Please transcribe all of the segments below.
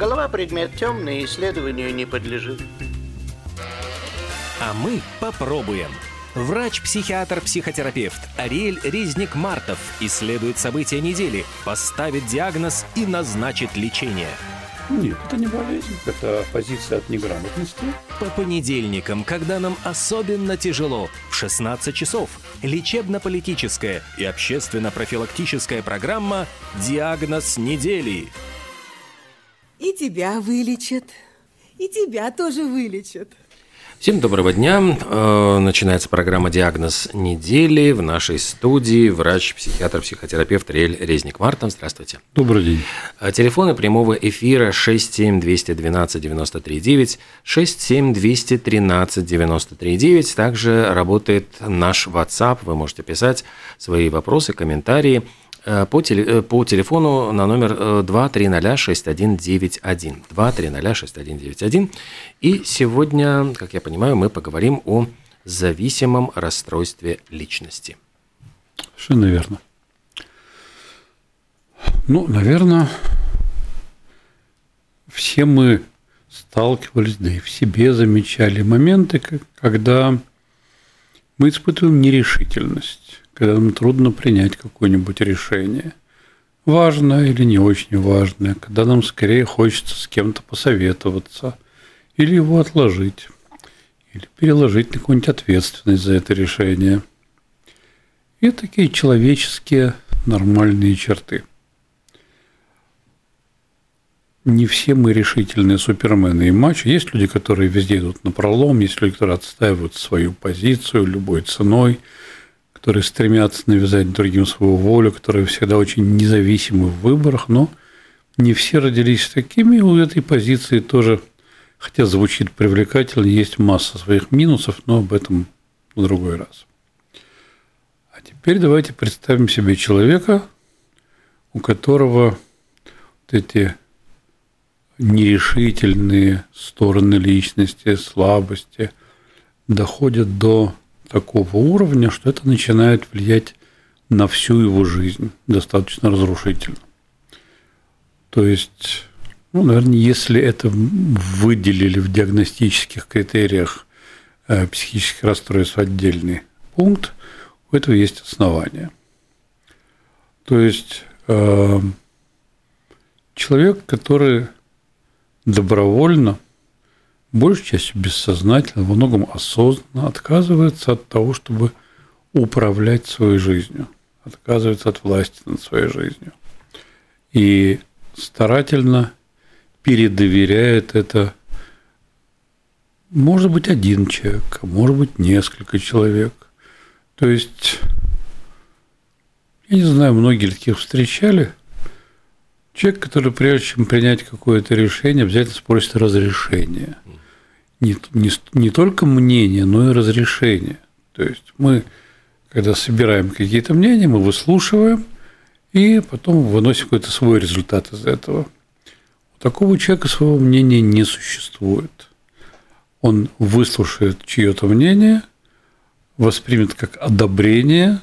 Голова предмет темный, исследованию не подлежит. А мы попробуем. Врач-психиатр-психотерапевт Ариэль Резник-Мартов исследует события недели, поставит диагноз и назначит лечение. Нет, это не болезнь, это позиция от неграмотности. По понедельникам, когда нам особенно тяжело, в 16 часов, лечебно-политическая и общественно-профилактическая программа «Диагноз недели». И тебя вылечат, и тебя тоже вылечат. Всем доброго дня. Э, начинается программа «Диагноз недели». В нашей студии врач, психиатр, психотерапевт Риэль Резник-Мартин. Здравствуйте. Добрый день. Э, телефоны прямого эфира 67212-93-9, 67213-93-9. Также работает наш WhatsApp. Вы можете писать свои вопросы, комментарии – по, теле, э, по телефону на номер 2306191. Э, 2306191. И сегодня, как я понимаю, мы поговорим о зависимом расстройстве личности. Совершенно верно. Ну, наверное, все мы сталкивались, да и в себе замечали моменты, когда мы испытываем нерешительность когда нам трудно принять какое-нибудь решение. Важное или не очень важное, когда нам скорее хочется с кем-то посоветоваться, или его отложить, или переложить на какую-нибудь ответственность за это решение. И такие человеческие нормальные черты. Не все мы решительные супермены и мачо. Есть люди, которые везде идут на пролом, есть люди, которые отстаивают свою позицию любой ценой – которые стремятся навязать другим свою волю, которые всегда очень независимы в выборах, но не все родились такими, и у этой позиции тоже, хотя звучит привлекательно, есть масса своих минусов, но об этом в другой раз. А теперь давайте представим себе человека, у которого вот эти нерешительные стороны личности, слабости доходят до такого уровня, что это начинает влиять на всю его жизнь достаточно разрушительно. То есть, ну, наверное, если это выделили в диагностических критериях э, психических расстройств отдельный пункт, у этого есть основания. То есть э, человек, который добровольно – большей частью бессознательно, во многом осознанно отказывается от того, чтобы управлять своей жизнью, отказывается от власти над своей жизнью. И старательно передоверяет это, может быть, один человек, а может быть, несколько человек. То есть, я не знаю, многие таких встречали. Человек, который прежде чем принять какое-то решение, обязательно спросит разрешение – не, не, не только мнение, но и разрешение. То есть мы, когда собираем какие-то мнения, мы выслушиваем и потом выносим какой-то свой результат из этого. У такого человека своего мнения не существует. Он выслушает чье-то мнение, воспримет как одобрение,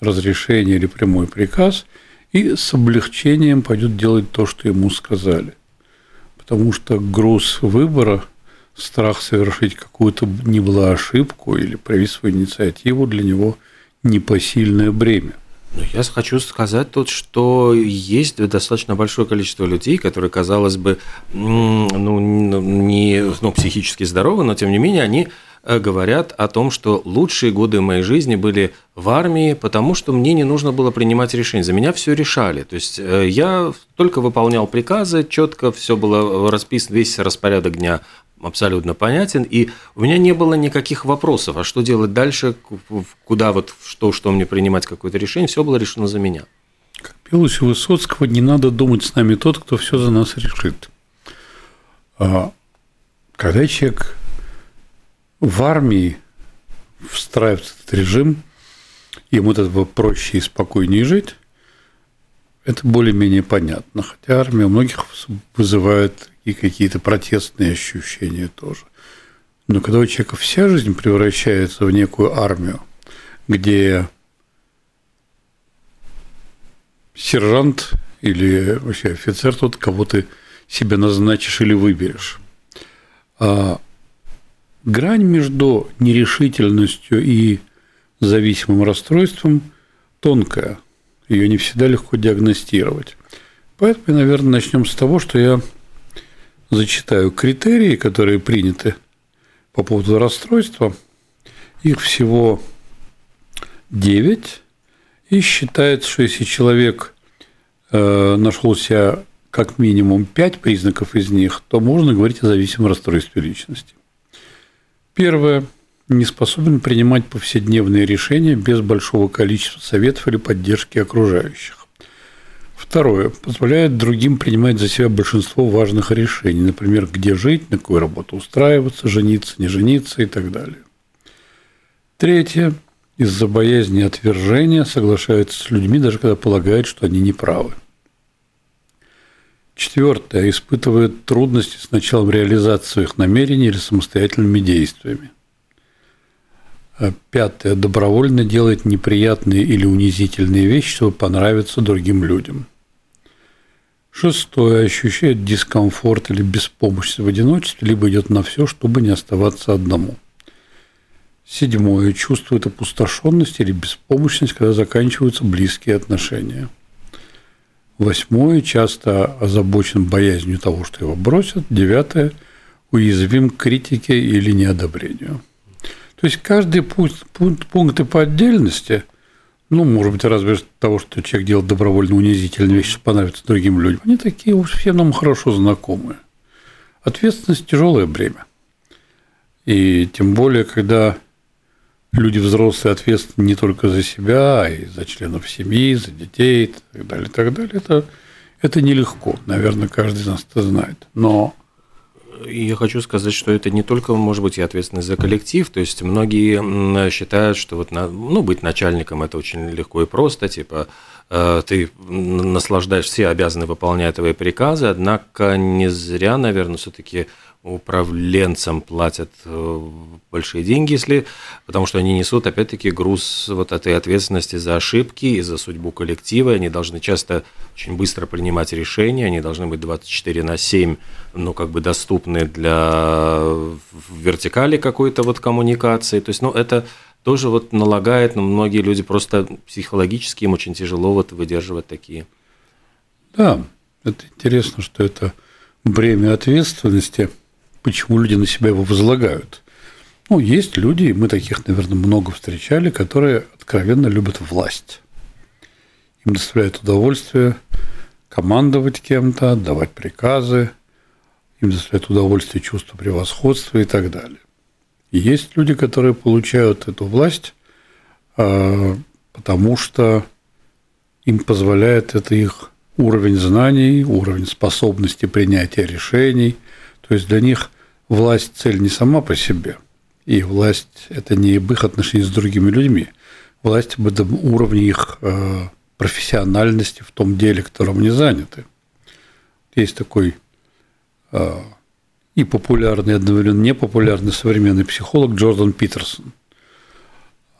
разрешение или прямой приказ и с облегчением пойдет делать то, что ему сказали. Потому что груз выбора – страх совершить какую-то не была ошибку или проявить свою инициативу для него непосильное бремя. Ну, я хочу сказать тут, что есть достаточно большое количество людей, которые, казалось бы, ну, не ну, психически здоровы, но тем не менее они говорят о том, что лучшие годы моей жизни были в армии, потому что мне не нужно было принимать решения. За меня все решали. То есть э, я только выполнял приказы, четко все было расписано, весь распорядок дня абсолютно понятен, и у меня не было никаких вопросов, а что делать дальше, куда вот, что, что мне принимать какое-то решение, все было решено за меня. Как пелось у Высоцкого, не надо думать с нами тот, кто все за нас решит. А когда человек в армии встраивается этот режим, ему от этого проще и спокойнее жить, это более-менее понятно. Хотя армия у многих вызывает и какие-то протестные ощущения тоже. Но когда у человека вся жизнь превращается в некую армию, где сержант или вообще офицер тот, кого ты себе назначишь или выберешь. А грань между нерешительностью и зависимым расстройством тонкая. Ее не всегда легко диагностировать. Поэтому, наверное, начнем с того, что я зачитаю критерии, которые приняты по поводу расстройства. Их всего 9. И считается, что если человек э, нашел себя как минимум 5 признаков из них, то можно говорить о зависимом расстройстве личности. Первое не способен принимать повседневные решения без большого количества советов или поддержки окружающих. Второе. Позволяет другим принимать за себя большинство важных решений, например, где жить, на какую работу устраиваться, жениться, не жениться и так далее. Третье. Из-за боязни отвержения соглашается с людьми, даже когда полагает, что они неправы. Четвертое. Испытывает трудности с началом реализации своих намерений или самостоятельными действиями. Пятое. Добровольно делает неприятные или унизительные вещи, чтобы понравиться другим людям. Шестое. Ощущает дискомфорт или беспомощность в одиночестве, либо идет на все, чтобы не оставаться одному. Седьмое. Чувствует опустошенность или беспомощность, когда заканчиваются близкие отношения. Восьмое. Часто озабочен боязнью того, что его бросят. Девятое. Уязвим к критике или неодобрению. То есть каждый пункт, пункт, пункты по отдельности, ну, может быть, разве того, что человек делает добровольно унизительные вещи, что понравится другим людям, они такие уж всем нам хорошо знакомые. Ответственность – тяжелое бремя. И тем более, когда люди взрослые ответственны не только за себя, а и за членов семьи, за детей и так далее, и так далее, это, это нелегко. Наверное, каждый из нас это знает. Но я хочу сказать, что это не только, может быть, и ответственность за коллектив, то есть многие считают, что вот, ну, быть начальником – это очень легко и просто, типа, э, ты наслаждаешься, все обязаны выполнять твои приказы, однако не зря, наверное, все-таки управленцам платят э, большие деньги, если, потому что они несут, опять-таки, груз вот этой ответственности за ошибки и за судьбу коллектива. Они должны часто очень быстро принимать решения, они должны быть 24 на 7, ну, как бы доступны для вертикали какой-то вот коммуникации. То есть, ну, это тоже вот налагает, ну, многие люди просто психологически им очень тяжело вот выдерживать такие. Да, это интересно, что это бремя ответственности – почему люди на себя его возлагают. Ну, есть люди, мы таких, наверное, много встречали, которые откровенно любят власть. Им доставляет удовольствие командовать кем-то, давать приказы, им доставляет удовольствие чувство превосходства и так далее. И есть люди, которые получают эту власть, а, потому что им позволяет это их уровень знаний, уровень способности принятия решений – то есть для них власть – цель не сама по себе, и власть – это не об их отношении с другими людьми. Власть об этом уровне их э, профессиональности в том деле, которым они заняты. Есть такой э, и популярный, одновременно непопулярный современный психолог Джордан Питерсон.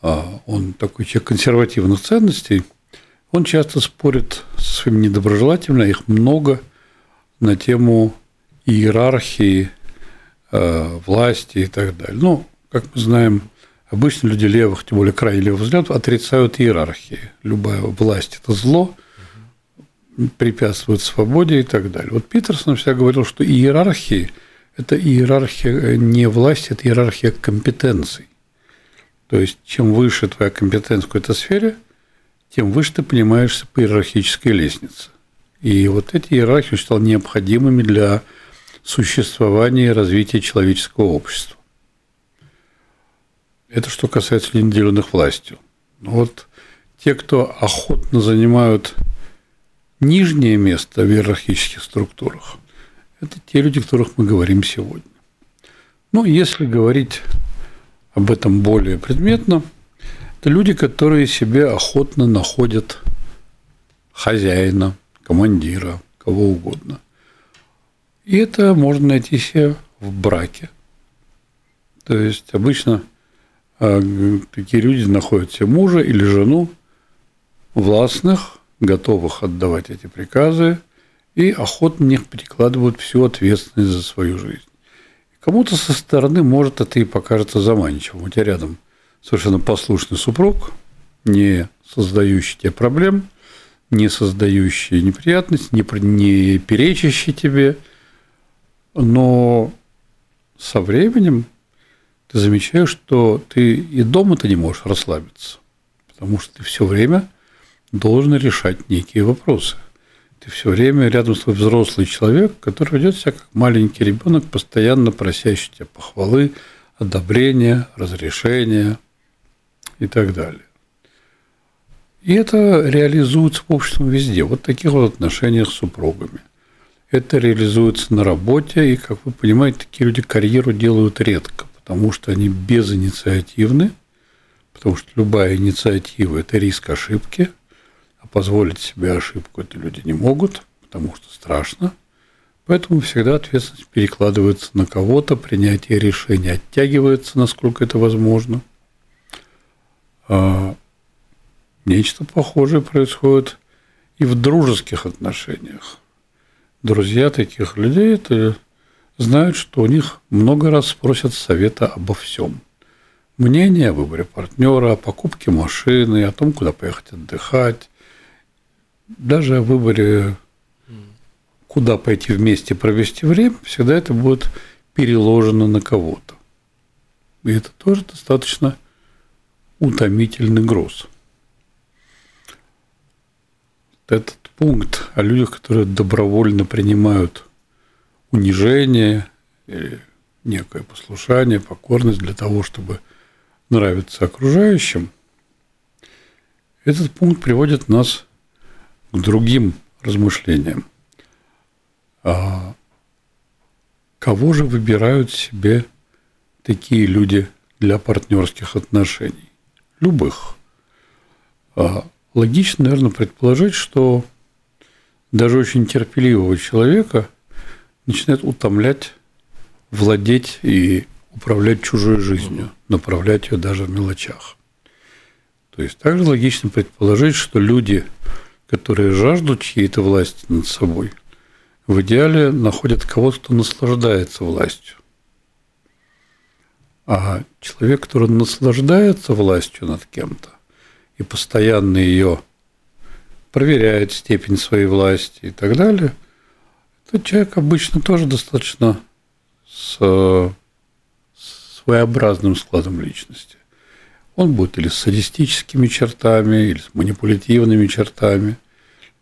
Э, он такой человек консервативных ценностей. Он часто спорит со своими недоброжелателями, их много, на тему иерархии, э, власти и так далее. Ну, как мы знаем, обычно люди левых, тем более крайне левых взглядов, отрицают иерархии. Любая власть – это зло, препятствует свободе и так далее. Вот Питерсон всегда говорил, что иерархии – это иерархия не власти, это иерархия компетенций. То есть, чем выше твоя компетенция в какой-то сфере, тем выше ты понимаешься по иерархической лестнице. И вот эти иерархии считал необходимыми для существования и развития человеческого общества. Это что касается наделенных властью. Но вот те, кто охотно занимают нижнее место в иерархических структурах, это те люди, о которых мы говорим сегодня. Ну, если говорить об этом более предметно, это люди, которые себе охотно находят хозяина, командира, кого угодно – и это можно найти себе в браке. То есть обычно а, такие люди находят себе мужа или жену властных, готовых отдавать эти приказы и охотно них перекладывают всю ответственность за свою жизнь. Кому-то со стороны может это и покажется заманчивым. У тебя рядом совершенно послушный супруг, не создающий тебе проблем, не создающий неприятностей, не, не перечащий тебе, но со временем ты замечаешь, что ты и дома-то не можешь расслабиться, потому что ты все время должен решать некие вопросы. Ты все время рядом с тобой взрослый человек, который ведет себя как маленький ребенок, постоянно просящий тебя похвалы, одобрения, разрешения и так далее. И это реализуется в обществе везде, вот в таких вот отношениях с супругами. Это реализуется на работе, и, как вы понимаете, такие люди карьеру делают редко, потому что они безинициативны, потому что любая инициатива – это риск ошибки, а позволить себе ошибку это люди не могут, потому что страшно. Поэтому всегда ответственность перекладывается на кого-то, принятие решения оттягивается, насколько это возможно. А нечто похожее происходит и в дружеских отношениях. Друзья таких людей это знают, что у них много раз спросят совета обо всем. Мнение о выборе партнера, о покупке машины, о том, куда поехать отдыхать, даже о выборе, куда пойти вместе провести время, всегда это будет переложено на кого-то. И это тоже достаточно утомительный груз. Этот пункт о людях, которые добровольно принимают унижение некое послушание, покорность для того, чтобы нравиться окружающим, этот пункт приводит нас к другим размышлениям. А кого же выбирают себе такие люди для партнерских отношений? Любых. А логично, наверное, предположить, что даже очень терпеливого человека начинает утомлять, владеть и управлять чужой жизнью, направлять ее даже в мелочах. То есть также логично предположить, что люди – которые жаждут чьей-то власти над собой, в идеале находят кого-то, кто наслаждается властью. А человек, который наслаждается властью над кем-то и постоянно ее проверяет степень своей власти и так далее, этот человек обычно тоже достаточно с своеобразным складом личности. Он будет или с садистическими чертами, или с манипулятивными чертами,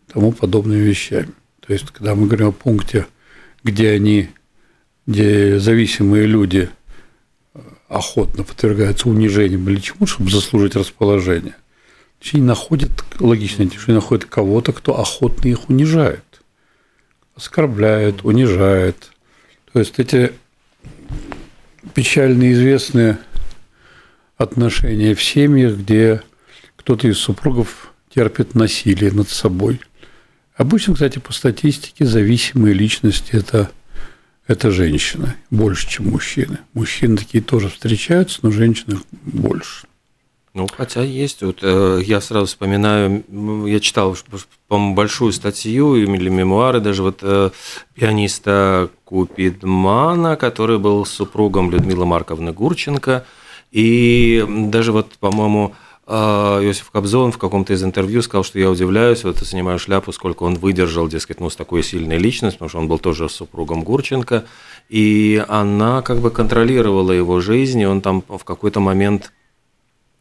тому подобными вещами. То есть, когда мы говорим о пункте, где они, где зависимые люди э, охотно подвергаются унижениям или чему, чтобы заслужить расположение, они находят, логично, что они находят кого-то, кто охотно их унижает, оскорбляет, унижает. То есть эти печально известные отношения в семьях, где кто-то из супругов терпит насилие над собой. Обычно, кстати, по статистике зависимые личности это, это женщины больше, чем мужчины. Мужчины такие тоже встречаются, но женщин больше. Ну, хотя есть. Вот э, я сразу вспоминаю, я читал, по-моему, большую статью или мемуары даже вот э, пианиста Купидмана, который был супругом Людмилы Марковны Гурченко – и даже вот, по-моему, а, Иосиф Кобзон в каком-то из интервью сказал, что я удивляюсь, вот снимаю шляпу, сколько он выдержал, дескать, ну, с такой сильной личностью, потому что он был тоже супругом Гурченко, и она как бы контролировала его жизнь, и он там в какой-то момент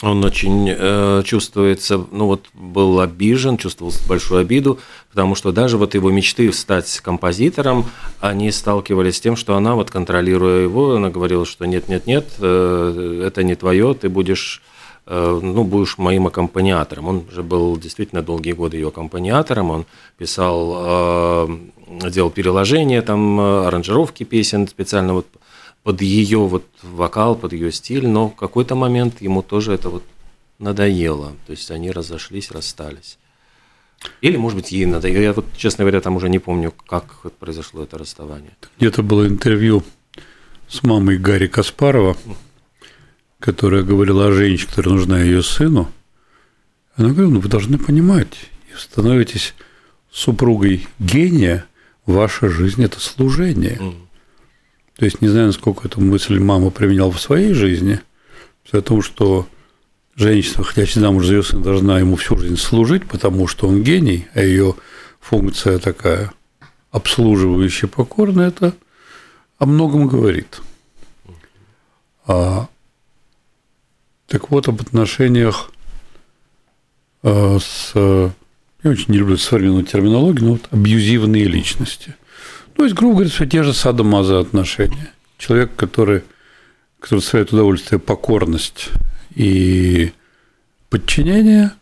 он очень э, чувствуется, ну вот был обижен, чувствовал большую обиду, потому что даже вот его мечты стать композитором, они сталкивались с тем, что она вот контролируя его, она говорила, что нет, нет, нет, э, это не твое, ты будешь, э, ну будешь моим аккомпаниатором. Он же был действительно долгие годы ее аккомпаниатором, он писал, э, делал переложения, там э, аранжировки песен специально вот под ее вот вокал, под ее стиль, но в какой-то момент ему тоже это вот надоело. То есть они разошлись, расстались. Или, может быть, ей надоело. Я вот, честно говоря, там уже не помню, как произошло это расставание. Где-то было интервью с мамой Гарри Каспарова, которая говорила о женщине, которая нужна ее сыну. Она говорила, ну вы должны понимать, если становитесь супругой гения, ваша жизнь – это служение. То есть, не знаю, насколько эту мысль мама применяла в своей жизни, о том, что женщина, выходящая замуж за ее сына, должна ему всю жизнь служить, потому что он гений, а ее функция такая обслуживающая, покорная, это о многом говорит. А, так вот, об отношениях а, с я очень не люблю современную терминологию, но вот абьюзивные личности. То есть, грубо говоря, все те же садомаза отношения. Человек, который, который доставляет удовольствие покорность и подчинение,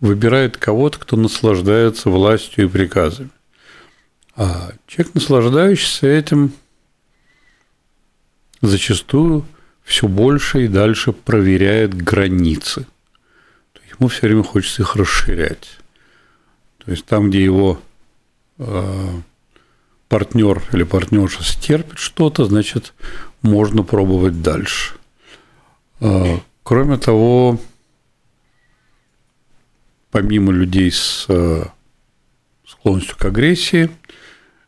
выбирает кого-то, кто наслаждается властью и приказами. А человек, наслаждающийся этим, зачастую все больше и дальше проверяет границы. Ему все время хочется их расширять. То есть там, где его э, партнер или партнерша стерпит что-то, значит, можно пробовать дальше. Э, кроме того, помимо людей с э, склонностью к агрессии,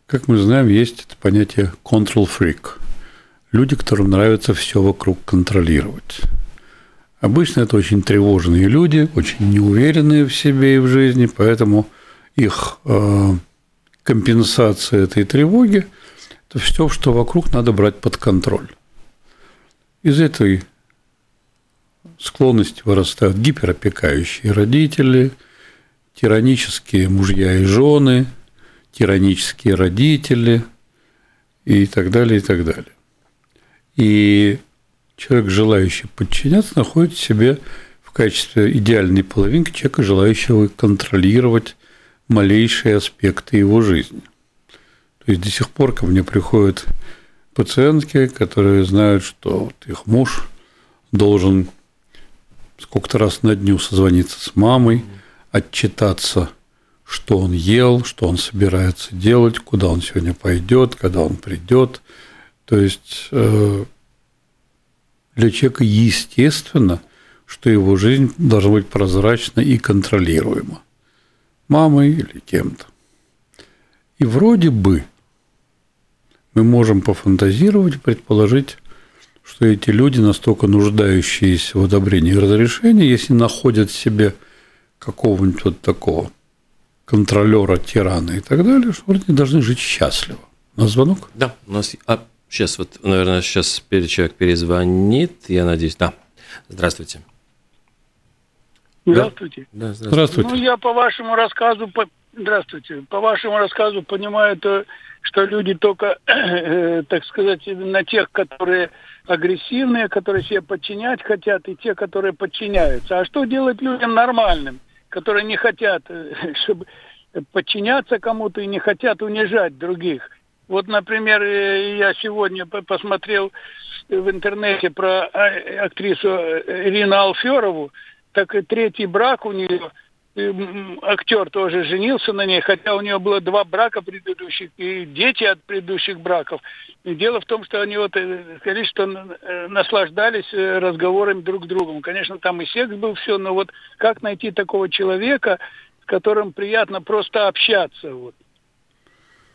как мы знаем, есть это понятие control freak. Люди, которым нравится все вокруг контролировать. Обычно это очень тревожные люди, очень неуверенные в себе и в жизни, поэтому их э, компенсация этой тревоги – это все, что вокруг надо брать под контроль. Из этой склонности вырастают гиперопекающие родители, тиранические мужья и жены, тиранические родители и так далее, и так далее. И человек, желающий подчиняться, находит себе в качестве идеальной половинки человека, желающего контролировать малейшие аспекты его жизни. То есть до сих пор ко мне приходят пациентки, которые знают, что вот их муж должен сколько-то раз на дню созвониться с мамой, отчитаться, что он ел, что он собирается делать, куда он сегодня пойдет, когда он придет. То есть э, для человека естественно, что его жизнь должна быть прозрачна и контролируема мамой или кем-то. И вроде бы мы можем пофантазировать, предположить, что эти люди, настолько нуждающиеся в одобрении и разрешении, если находят себе какого-нибудь вот такого контролера, тирана и так далее, что вроде должны жить счастливо. У нас звонок? Да, у нас... А, сейчас вот, наверное, сейчас человек перезвонит, я надеюсь. Да, здравствуйте. Здравствуйте. Да, здравствуйте. Ну, я по вашему рассказу, по... здравствуйте, по вашему рассказу понимаю, то, что люди только, э, так сказать, на тех, которые агрессивные, которые себе подчинять хотят, и те, которые подчиняются. А что делать людям нормальным, которые не хотят, э, чтобы подчиняться кому-то и не хотят унижать других? Вот, например, э, я сегодня посмотрел в интернете про а, актрису Ирину Алферову, так и третий брак у нее, актер тоже женился на ней, хотя у нее было два брака предыдущих и дети от предыдущих браков. И дело в том, что они вот, э, сказали, что э, наслаждались э, разговорами друг с другом. Конечно, там и секс был все, но вот как найти такого человека, с которым приятно просто общаться? Вот.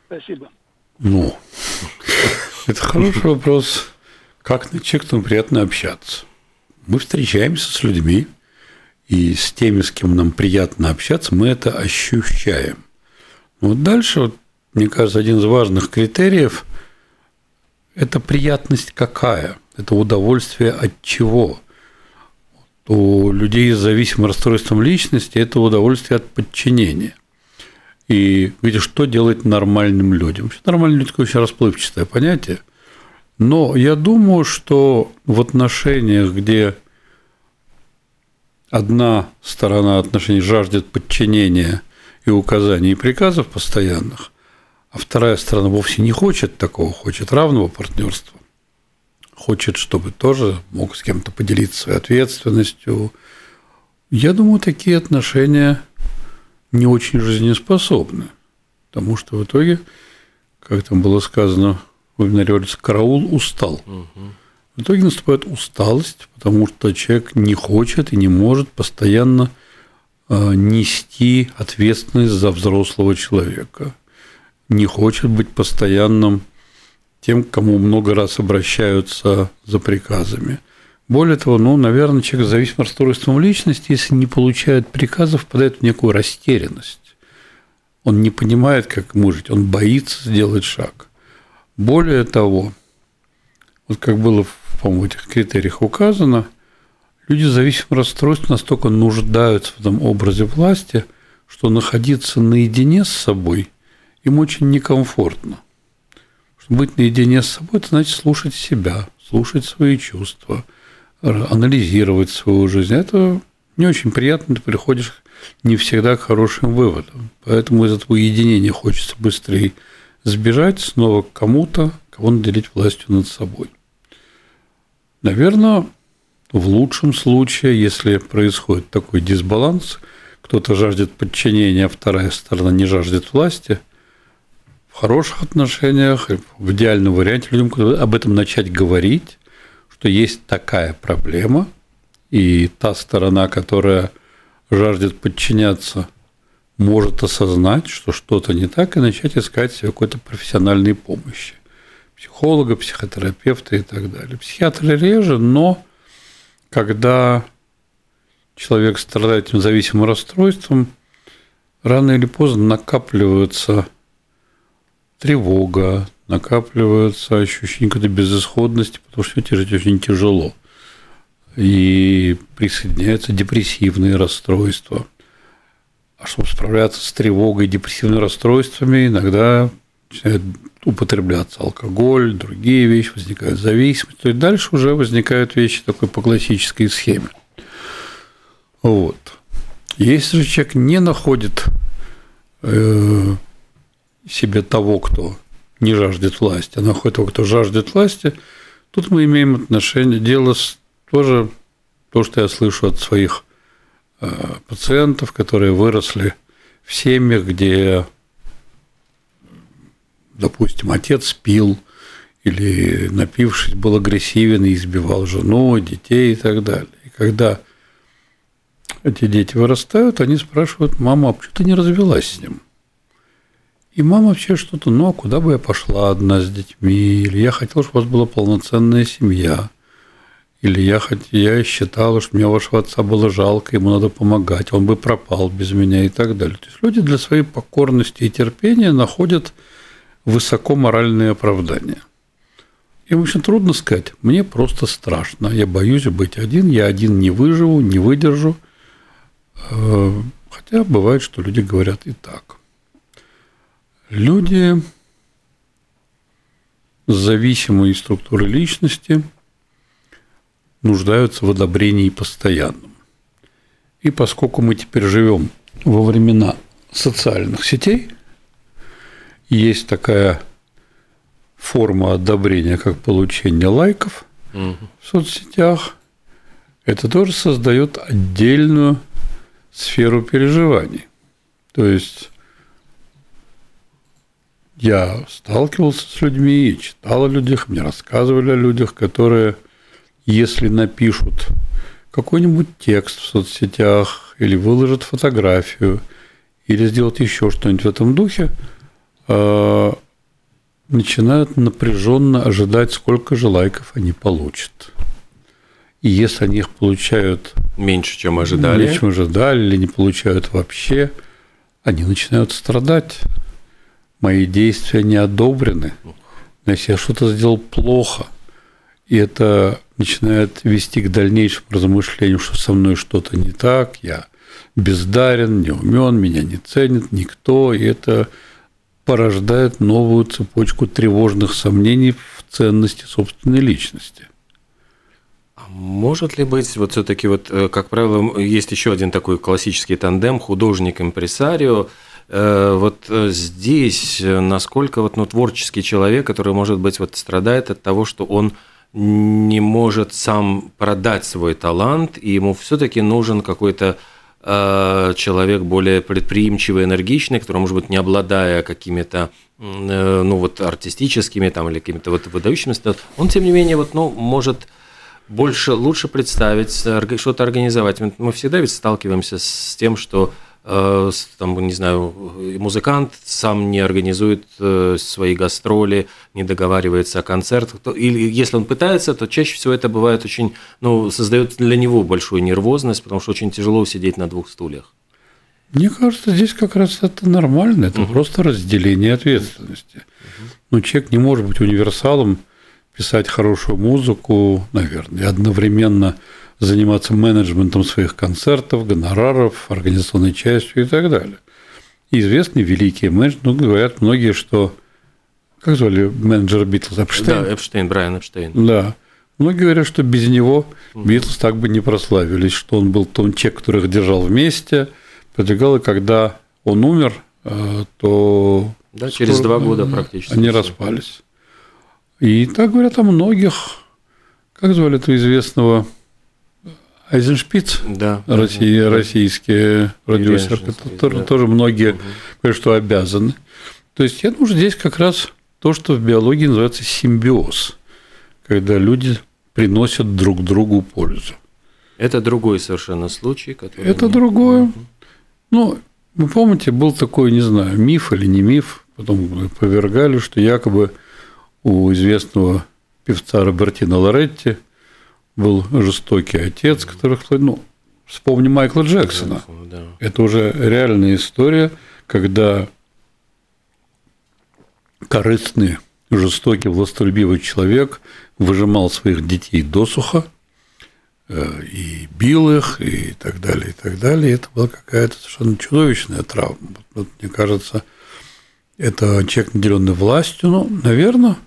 Спасибо. Ну, это хороший вопрос. Как найти, кто приятно общаться? Мы встречаемся с людьми, и с теми, с кем нам приятно общаться, мы это ощущаем. Вот дальше, вот, мне кажется, один из важных критериев – это приятность какая, это удовольствие от чего. У людей с зависимым расстройством личности это удовольствие от подчинения. И видишь, что делать нормальным людям? Вообще нормальный люди – очень расплывчатое понятие. Но я думаю, что в отношениях, где одна сторона отношений жаждет подчинения и указаний и приказов постоянных, а вторая сторона вовсе не хочет такого, хочет равного партнерства, хочет, чтобы тоже мог с кем-то поделиться своей ответственностью. Я думаю, такие отношения не очень жизнеспособны, потому что в итоге, как там было сказано в вебинаре, караул устал. Угу. В итоге наступает усталость, потому что человек не хочет и не может постоянно э, нести ответственность за взрослого человека. не хочет быть постоянным тем, к кому много раз обращаются за приказами. Более того, ну, наверное, человек с зависимым расстройством личности, если не получает приказов, впадает в некую растерянность. Он не понимает, как ему жить, он боится сделать шаг. Более того, вот как было, по-моему, в этих критериях указано, люди с зависимым расстройством настолько нуждаются в этом образе власти, что находиться наедине с собой им очень некомфортно. Чтобы быть наедине с собой, это значит слушать себя, слушать свои чувства – анализировать свою жизнь. Это не очень приятно, ты приходишь не всегда к хорошим выводам. Поэтому из этого единения хочется быстрее сбежать снова к кому-то, кого наделить властью над собой. Наверное, в лучшем случае, если происходит такой дисбаланс, кто-то жаждет подчинения, а вторая сторона не жаждет власти, в хороших отношениях, в идеальном варианте людям об этом начать говорить, что есть такая проблема, и та сторона, которая жаждет подчиняться, может осознать, что что-то не так, и начать искать себе какой-то профессиональной помощи. Психолога, психотерапевта и так далее. Психиатры реже, но когда человек страдает этим зависимым расстройством, рано или поздно накапливается тревога, накапливается ощущение какой-то безысходности, потому что жить очень тяжело. И присоединяются депрессивные расстройства. А чтобы справляться с тревогой и депрессивными расстройствами, иногда начинает употребляться алкоголь, другие вещи, возникают зависимость. То есть дальше уже возникают вещи такой по классической схеме. Вот. Если же человек не находит э, себе того, кто не жаждет власти, а находит того, кто жаждет власти, тут мы имеем отношение, дело с тоже то, что я слышу от своих э, пациентов, которые выросли в семьях, где, допустим, отец пил или напившись был агрессивен и избивал жену, детей и так далее. И когда эти дети вырастают, они спрашивают, мама, а почему ты не развелась с ним? И мама вообще что-то, ну, а куда бы я пошла одна с детьми? Или я хотела, чтобы у вас была полноценная семья. Или я, я считала, что мне вашего отца было жалко, ему надо помогать, он бы пропал без меня и так далее. То есть люди для своей покорности и терпения находят высоко моральные оправдания. Им очень трудно сказать, мне просто страшно, я боюсь быть один, я один не выживу, не выдержу. Э, хотя бывает, что люди говорят и так. Люди с зависимой структурой личности нуждаются в одобрении постоянном. И поскольку мы теперь живем во времена социальных сетей, есть такая форма одобрения, как получение лайков угу. в соцсетях, это тоже создает отдельную сферу переживаний. То есть я сталкивался с людьми и читал о людях, мне рассказывали о людях, которые, если напишут какой-нибудь текст в соцсетях или выложат фотографию, или сделают еще что-нибудь в этом духе, начинают напряженно ожидать, сколько же лайков они получат. И если они их получают меньше, чем ожидали, меньше, чем ожидали, или не получают вообще, они начинают страдать. Мои действия не одобрены, если я что-то сделал плохо, и это начинает вести к дальнейшему размышлению, что со мной что-то не так, я бездарен, не умен, меня не ценит никто, и это порождает новую цепочку тревожных сомнений в ценности собственной личности. А может ли быть, вот все-таки, вот, э, как правило, есть еще один такой классический тандем художник-импресарио, Э, вот э, здесь насколько вот, ну, творческий человек, который, может быть, вот страдает от того, что он не может сам продать свой талант, и ему все-таки нужен какой-то человек более предприимчивый, энергичный, который, может быть, не обладая какими-то ну, вот, артистическими там, или какими-то вот выдающимися, он, тем не менее, вот, ну, может больше, лучше представить, что-то организовать. Мы всегда ведь сталкиваемся с тем, что э, там, не знаю, музыкант сам не организует э, свои гастроли, не договаривается о концертах, или если он пытается, то чаще всего это бывает очень, ну, создает для него большую нервозность, потому что очень тяжело сидеть на двух стульях. Мне кажется, здесь как раз это нормально, это угу. просто разделение ответственности. Угу. Ну, человек не может быть универсалом, писать хорошую музыку, наверное, и одновременно заниматься менеджментом своих концертов, гонораров, организационной частью и так далее. И известные великие менеджеры, ну, говорят многие, что... Как звали менеджера Битлз? Эпштейн? Да, Эпштейн, Брайан Эпштейн. Да. Многие говорят, что без него Битлз так бы не прославились, что он был том человек, который их держал вместе, продвигал, и когда он умер, э, то... Да, через два года практически. Они распались. И так говорят о многих. Как звали этого известного Айзеншпиц, да, России, да, российские продюсеры, тоже, да. тоже многие угу. говорят, что обязаны. То есть я думаю, здесь как раз то, что в биологии называется симбиоз, когда люди приносят друг другу пользу. Это другой совершенно случай, который. Это другое. Угу. Ну, вы помните, был такой, не знаю, миф или не миф, потом повергали, что якобы у известного певца Робертино Лоретти – был жестокий отец, который, ну, вспомни Майкла Джексона. Да. Это уже реальная история, когда корыстный, жестокий, властолюбивый человек выжимал своих детей досуха э, и бил их, и так далее, и так далее. И это была какая-то совершенно чудовищная травма. Вот, мне кажется, это человек, наделенный властью. Ну, наверное,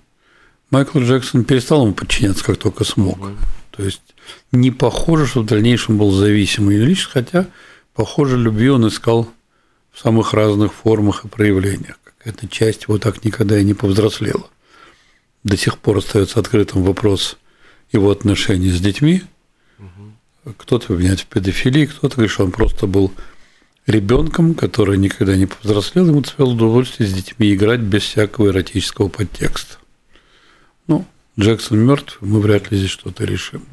Майкл Джексон перестал ему подчиняться, как только смог. То есть не похоже, что в дальнейшем был зависимый личность, хотя, похоже, любви он искал в самых разных формах и проявлениях. Какая-то часть его так никогда и не повзрослела. До сих пор остается открытым вопрос его отношений с детьми. Кто-то обвиняет в педофилии, кто-то говорит, что он просто был ребенком, который никогда не повзрослел, ему доставило удовольствие с детьми играть без всякого эротического подтекста. Джексон мертв, мы вряд ли здесь что-то решим.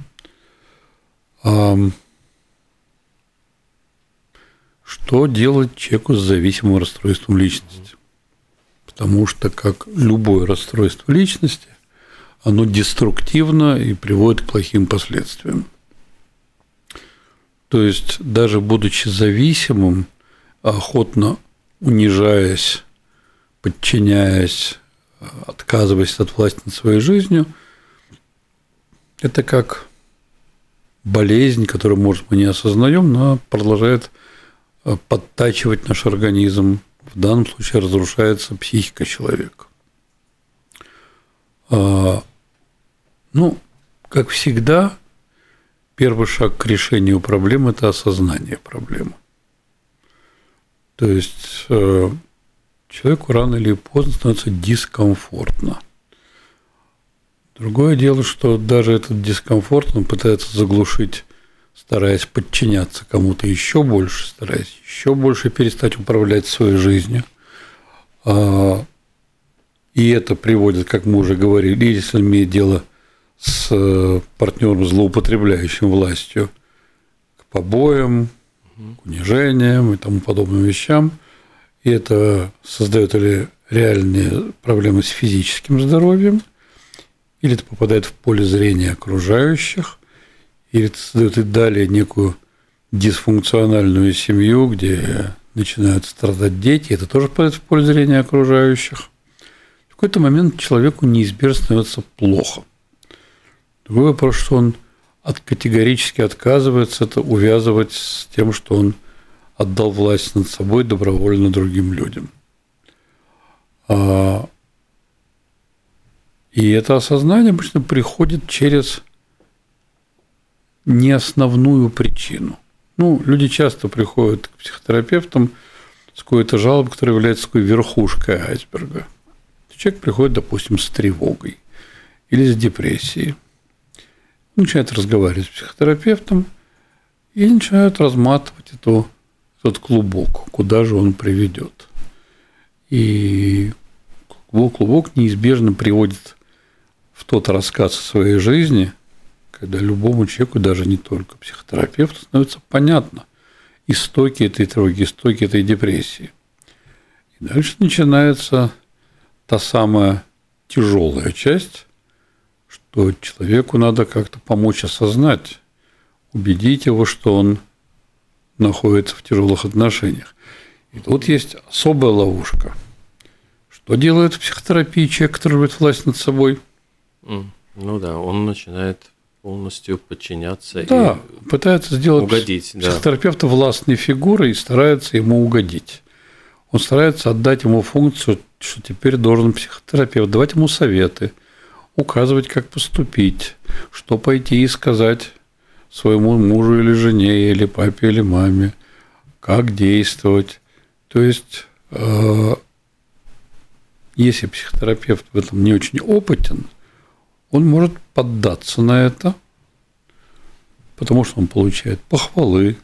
Что делать человеку с зависимым расстройством личности? Потому что, как любое расстройство личности, оно деструктивно и приводит к плохим последствиям. То есть, даже будучи зависимым, охотно унижаясь, подчиняясь отказываясь от власти над своей жизнью, это как болезнь, которую, может, мы не осознаем, но продолжает э, подтачивать наш организм. В данном случае разрушается психика человека. А, ну, как всегда, первый шаг к решению проблемы – это осознание проблемы. То есть э, человеку рано или поздно становится дискомфортно. Другое дело, что даже этот дискомфорт он пытается заглушить, стараясь подчиняться кому-то еще больше, стараясь еще больше перестать управлять своей жизнью. А, и это приводит, как мы уже говорили, если имеет дело с партнером, злоупотребляющим властью, к побоям, к унижениям и тому подобным вещам – и это создает или реальные проблемы с физическим здоровьем, или это попадает в поле зрения окружающих, или это создает и далее некую дисфункциональную семью, где начинают страдать дети, это тоже попадает в поле зрения окружающих. В какой-то момент человеку неизбежно становится плохо. Другой вопрос, что он от, категорически отказывается это увязывать с тем, что он – отдал власть над собой добровольно другим людям. А, и это осознание обычно приходит через не основную причину. Ну, люди часто приходят к психотерапевтам с какой-то жалобой, которая является такой верхушкой айсберга. Человек приходит, допустим, с тревогой или с депрессией. Начинает разговаривать с психотерапевтом и начинают разматывать эту этот клубок, куда же он приведет. И клубок неизбежно приводит в тот рассказ о своей жизни, когда любому человеку, даже не только психотерапевту, становится понятно истоки этой тревоги, истоки этой депрессии. И дальше начинается та самая тяжелая часть, что человеку надо как-то помочь осознать, убедить его, что он находится в тяжелых отношениях. И тут есть особая ловушка. Что делает в психотерапии человек, который рвет власть над собой? Ну да, он начинает полностью подчиняться да, и пытается сделать угодить, психотерапевта да. властной фигурой и старается ему угодить. Он старается отдать ему функцию, что теперь должен психотерапевт давать ему советы, указывать, как поступить, что пойти и сказать своему мужу или жене, или папе, или маме, как действовать. То есть, э, если психотерапевт в этом не очень опытен, он может поддаться на это, потому что он получает похвалы,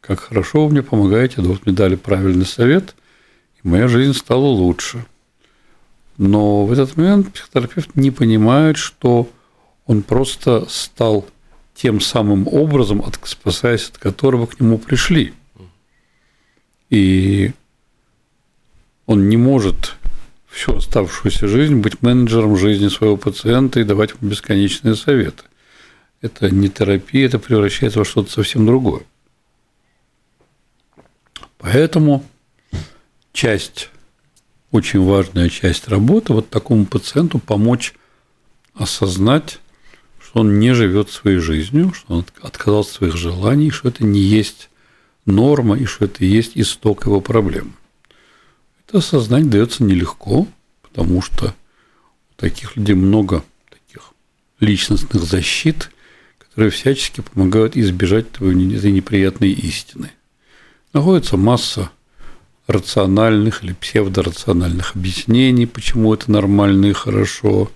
как хорошо вы мне помогаете, да вот мне дали правильный совет, и моя жизнь стала лучше. Но в этот момент психотерапевт не понимает, что он просто стал тем самым образом, спасаясь от которого к нему пришли. И он не может всю оставшуюся жизнь быть менеджером жизни своего пациента и давать ему бесконечные советы. Это не терапия, это превращается во что-то совсем другое. Поэтому часть, очень важная часть работы, вот такому пациенту помочь осознать, что он не живет своей жизнью, что он отказался от своих желаний, что это не есть норма и что это и есть исток его проблем. Это осознать дается нелегко, потому что у таких людей много таких личностных защит, которые всячески помогают избежать этой неприятной истины. Находится масса рациональных или псевдорациональных объяснений, почему это нормально и хорошо.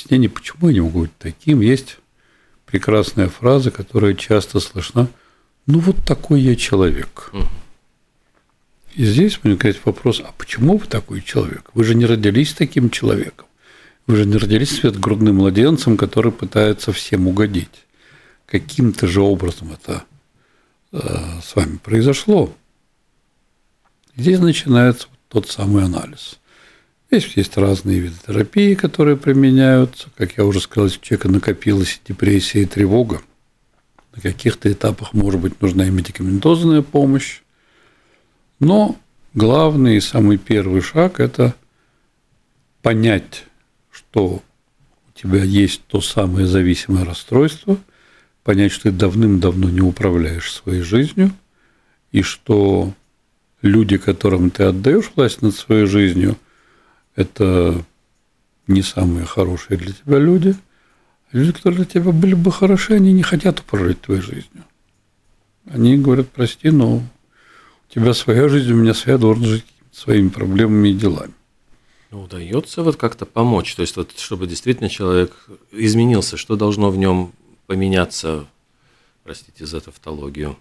Объяснений, почему они могут быть таким. Есть прекрасная фраза, которая часто слышна. Ну, вот такой я человек. И здесь возникает вопрос, а почему вы такой человек? Вы же не родились таким человеком. Вы же не родились светгрудным младенцем, который пытается всем угодить. Каким-то же образом это э, с вами произошло. Здесь начинается тот самый анализ. Здесь есть разные виды терапии, которые применяются. Как я уже сказал, если у человека накопилась депрессия и тревога, на каких-то этапах, может быть, нужна и медикаментозная помощь. Но главный и самый первый шаг – это понять, что у тебя есть то самое зависимое расстройство, понять, что ты давным-давно не управляешь своей жизнью, и что люди, которым ты отдаешь власть над своей жизнью, это не самые хорошие для тебя люди. Люди, которые для тебя были бы хороши, они не хотят управлять твоей жизнью. Они говорят, прости, но у тебя своя жизнь, у меня своя, должен жить своими проблемами и делами. Ну, удается вот как-то помочь, то есть вот чтобы действительно человек изменился, что должно в нем поменяться, простите за тавтологию?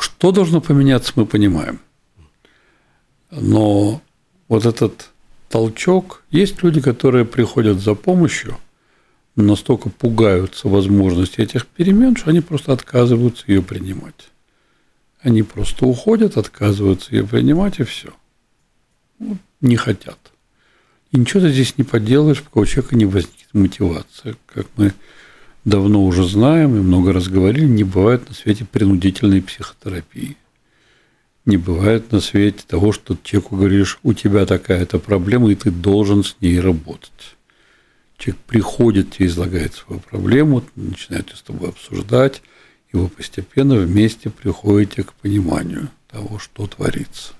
Что должно поменяться, мы понимаем. Но вот этот толчок, есть люди, которые приходят за помощью, настолько пугаются возможности этих перемен, что они просто отказываются ее принимать. Они просто уходят, отказываются ее принимать, и все. Вот, не хотят. И ничего ты здесь не поделаешь, пока у человека не возникнет мотивация. Как мы давно уже знаем и много раз говорили, не бывает на свете принудительной психотерапии. Не бывает на свете того, что человеку говоришь, у тебя такая-то проблема, и ты должен с ней работать. Человек приходит, тебе излагает свою проблему, начинает с тобой обсуждать, и вы постепенно вместе приходите к пониманию того, что творится.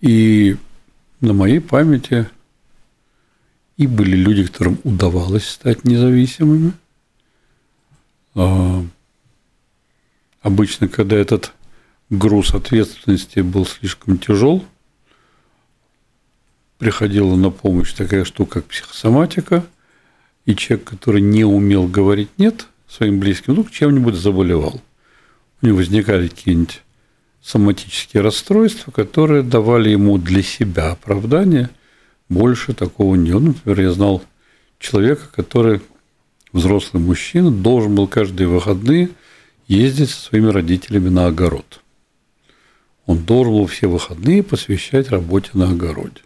И на моей памяти и были люди, которым удавалось стать независимыми. А обычно, когда этот груз ответственности был слишком тяжел, приходила на помощь такая штука, как психосоматика, и человек, который не умел говорить «нет», своим близким, вдруг чем-нибудь заболевал. У него возникали какие-нибудь соматические расстройства, которые давали ему для себя оправдание. Больше такого не было. Например, я знал человека, который, взрослый мужчина, должен был каждые выходные ездить со своими родителями на огород. Он должен был все выходные посвящать работе на огороде.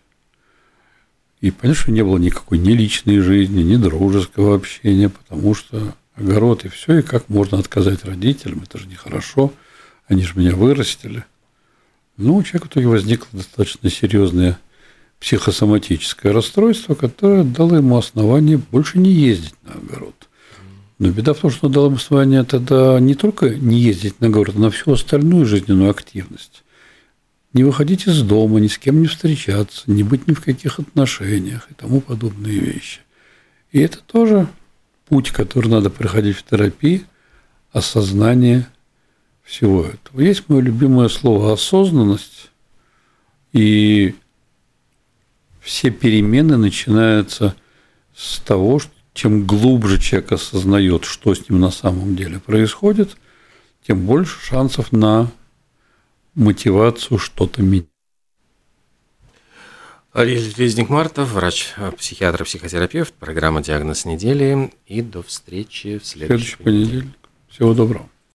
И что не было никакой ни личной жизни, ни дружеского общения, потому что огород и все, и как можно отказать родителям, это же нехорошо, они же меня вырастили. Ну, у человека в итоге возникло достаточно серьезное психосоматическое расстройство, которое дало ему основание больше не ездить на огород. Но беда в том, что дало ему основание тогда не только не ездить на огород, а на всю остальную жизненную активность. Не выходить из дома, ни с кем не встречаться, не быть ни в каких отношениях и тому подобные вещи. И это тоже путь, который надо проходить в терапии, осознание всего этого. Есть мое любимое слово осознанность, и все перемены начинаются с того, что чем глубже человек осознает, что с ним на самом деле происходит, тем больше шансов на мотивацию что-то менять. Резник Мартов, врач, психиатр, психотерапевт, программа «Диагноз недели». И до встречи в следующий, следующий понедельник. Всего доброго.